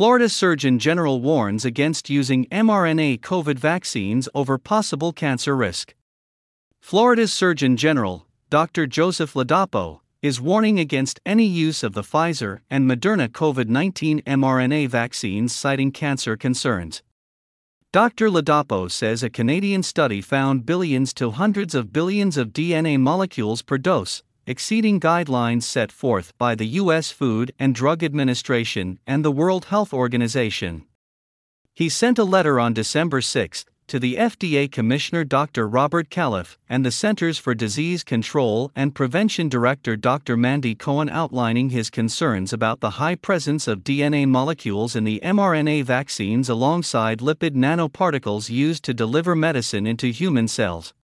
Florida Surgeon General warns against using mRNA COVID vaccines over possible cancer risk. Florida's Surgeon General, Dr. Joseph Ladapo, is warning against any use of the Pfizer and Moderna COVID 19 mRNA vaccines, citing cancer concerns. Dr. Ladapo says a Canadian study found billions to hundreds of billions of DNA molecules per dose, exceeding guidelines set forth by the U.S. Food and Drug Administration and the World Health Organization. He sent a letter on December 6 to the FDA Commissioner Dr. Robert Califf and the Centers for Disease Control and Prevention Director Dr. Mandy Cohen outlining his concerns about the high presence of DNA molecules in the mRNA vaccines alongside lipid nanoparticles used to deliver medicine into human cells.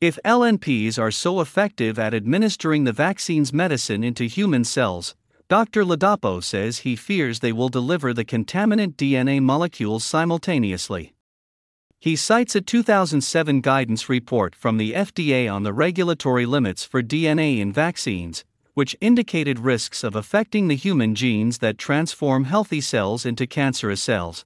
If LNPs are so effective at administering the vaccine's medicine into human cells, Dr. Ladapo says he fears they will deliver the contaminant DNA molecules simultaneously. He cites a 2007 guidance report from the FDA on the regulatory limits for DNA in vaccines, which indicated risks of affecting the human genes that transform healthy cells into cancerous cells.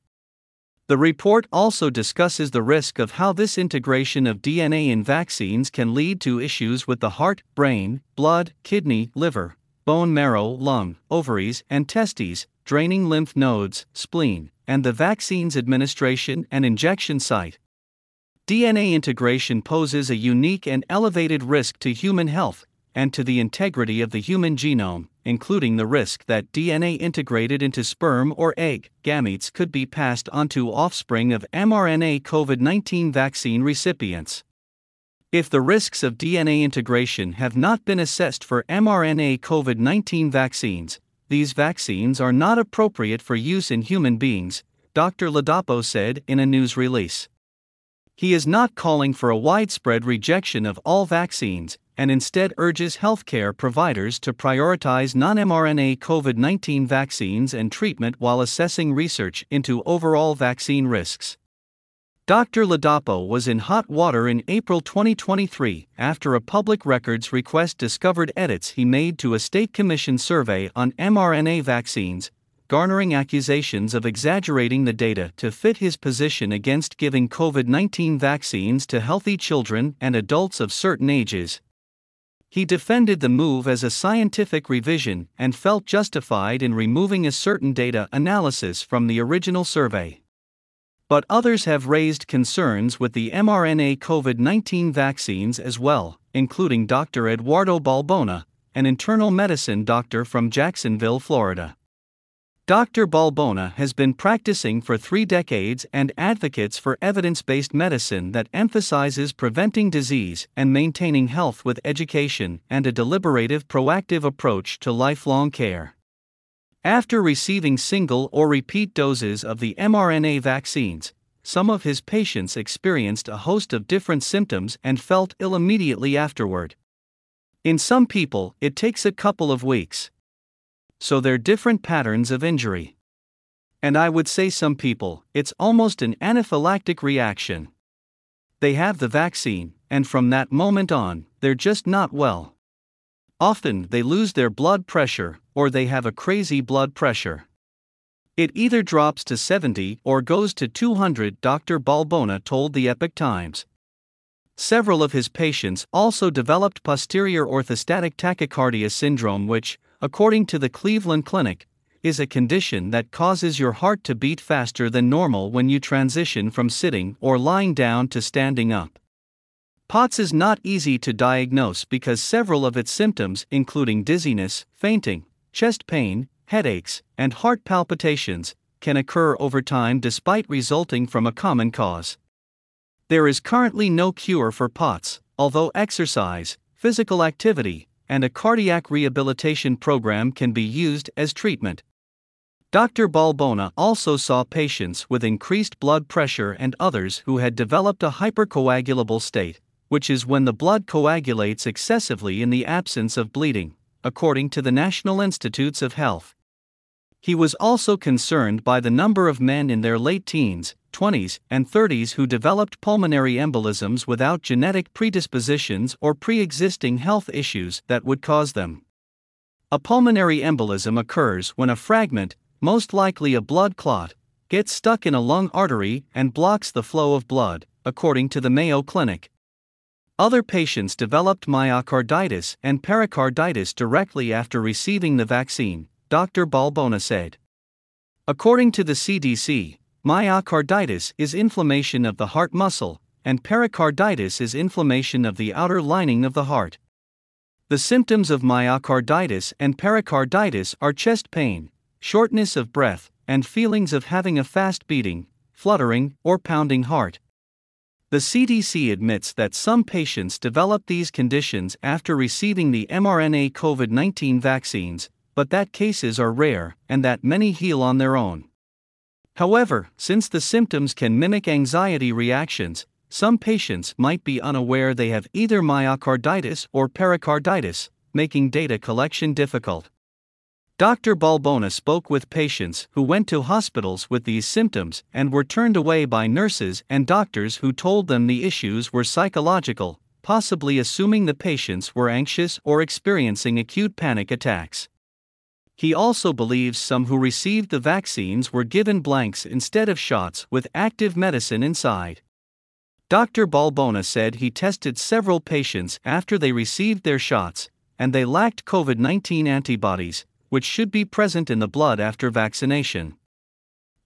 The report also discusses the risk of how this integration of DNA in vaccines can lead to issues with the heart, brain, blood, kidney, liver, bone marrow, lung, ovaries, and testes, draining lymph nodes, spleen, and the vaccine's administration and injection site. DNA integration poses a unique and elevated risk to human health and to the integrity of the human genome, including the risk that DNA integrated into sperm or egg gametes could be passed on to offspring of mRNA COVID 19 vaccine recipients. If the risks of DNA integration have not been assessed for mRNA COVID 19 vaccines, these vaccines are not appropriate for use in human beings, Dr. Ladapo said in a news release. He is not calling for a widespread rejection of all vaccines, and instead urges healthcare providers to prioritize non mRNA COVID 19 vaccines and treatment while assessing research into overall vaccine risks. Dr. Ladapo was in hot water in April 2023 after a public records request discovered edits he made to a state commission survey on mRNA vaccines, garnering accusations of exaggerating the data to fit his position against giving COVID 19 vaccines to healthy children and adults of certain ages, he defended the move as a scientific revision and felt justified in removing a certain data analysis from the original survey. But others have raised concerns with the mRNA COVID 19 vaccines as well, including Dr. Eduardo Balbona, an internal medicine doctor from Jacksonville, Florida. Dr. Balbona has been practicing for three decades and advocates for evidence based medicine that emphasizes preventing disease and maintaining health with education and a deliberative, proactive approach to lifelong care. After receiving single or repeat doses of the mRNA vaccines, some of his patients experienced a host of different symptoms and felt ill immediately afterward. In some people, it takes a couple of weeks so they're different patterns of injury. And I would say some people, it's almost an anaphylactic reaction. They have the vaccine, and from that moment on, they're just not well. Often they lose their blood pressure, or they have a crazy blood pressure. It either drops to 70 or goes to 200, Dr. Balbona told the Epoch Times. Several of his patients also developed postural orthostatic tachycardia syndrome, which, according to the Cleveland Clinic, is a condition that causes your heart to beat faster than normal when you transition from sitting or lying down to standing up. POTS is not easy to diagnose because several of its symptoms, including dizziness, fainting, chest pain, headaches, and heart palpitations, can occur over time despite resulting from a common cause. There is currently no cure for POTS, although exercise, physical activity, and a cardiac rehabilitation program can be used as treatment. Dr. Balbona also saw patients with increased blood pressure and others who had developed a hypercoagulable state, which is when the blood coagulates excessively in the absence of bleeding, according to the National Institutes of Health. He was also concerned by the number of men in their late teens, 20s, and 30s who developed pulmonary embolisms without genetic predispositions or pre existing health issues that would cause them. A pulmonary embolism occurs when a fragment, most likely a blood clot, gets stuck in a lung artery and blocks the flow of blood, according to the Mayo Clinic. Other patients developed myocarditis and pericarditis directly after receiving the vaccine, Dr. Balbona said. According to the CDC, myocarditis is inflammation of the heart muscle, and pericarditis is inflammation of the outer lining of the heart. The symptoms of myocarditis and pericarditis are chest pain, shortness of breath, and feelings of having a fast beating, fluttering, or pounding heart. The CDC admits that some patients develop these conditions after receiving the mRNA COVID 19 vaccines, but that cases are rare and that many heal on their own. However, since the symptoms can mimic anxiety reactions, some patients might be unaware they have either myocarditis or pericarditis, making data collection difficult. Dr. Balbona spoke with patients who went to hospitals with these symptoms and were turned away by nurses and doctors who told them the issues were psychological, possibly assuming the patients were anxious or experiencing acute panic attacks. He also believes some who received the vaccines were given blanks instead of shots with active medicine inside. Dr. Balbona said he tested several patients after they received their shots, and they lacked COVID 19 antibodies, which should be present in the blood after vaccination.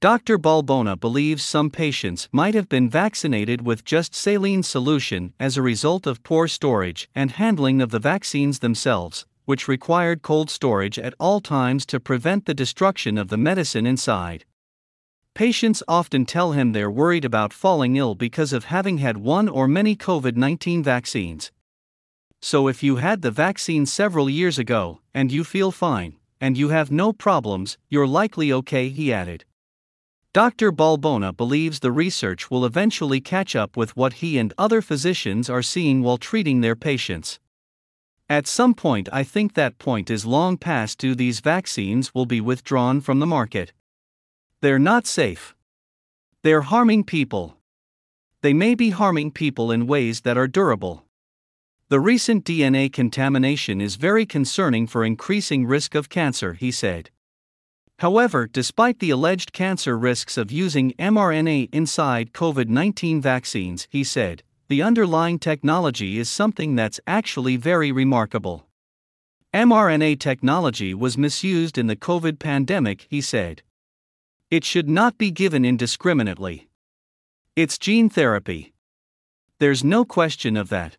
Dr. Balbona believes some patients might have been vaccinated with just saline solution as a result of poor storage and handling of the vaccines themselves, which required cold storage at all times to prevent the destruction of the medicine inside. Patients often tell him they're worried about falling ill because of having had one or many COVID 19 vaccines. So, if you had the vaccine several years ago and you feel fine, and you have no problems, you're likely okay, he added. Dr. Balbona believes the research will eventually catch up with what he and other physicians are seeing while treating their patients. At some point, I think that point is long past due these vaccines will be withdrawn from the market. They're not safe. They're harming people. They may be harming people in ways that are durable. The recent DNA contamination is very concerning for increasing risk of cancer, he said. However, despite the alleged cancer risks of using mRNA inside COVID 19 vaccines, he said, the underlying technology is something that's actually very remarkable. mRNA technology was misused in the COVID pandemic, he said. It should not be given indiscriminately. It's gene therapy. There's no question of that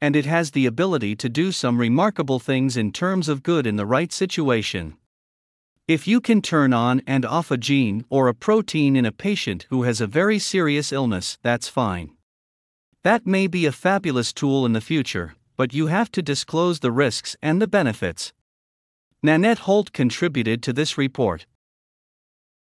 and it has the ability to do some remarkable things in terms of good in the right situation. If you can turn on and off a gene or a protein in a patient who has a very serious illness, that's fine. That may be a fabulous tool in the future, but you have to disclose the risks and the benefits. Nanette Holt contributed to this report.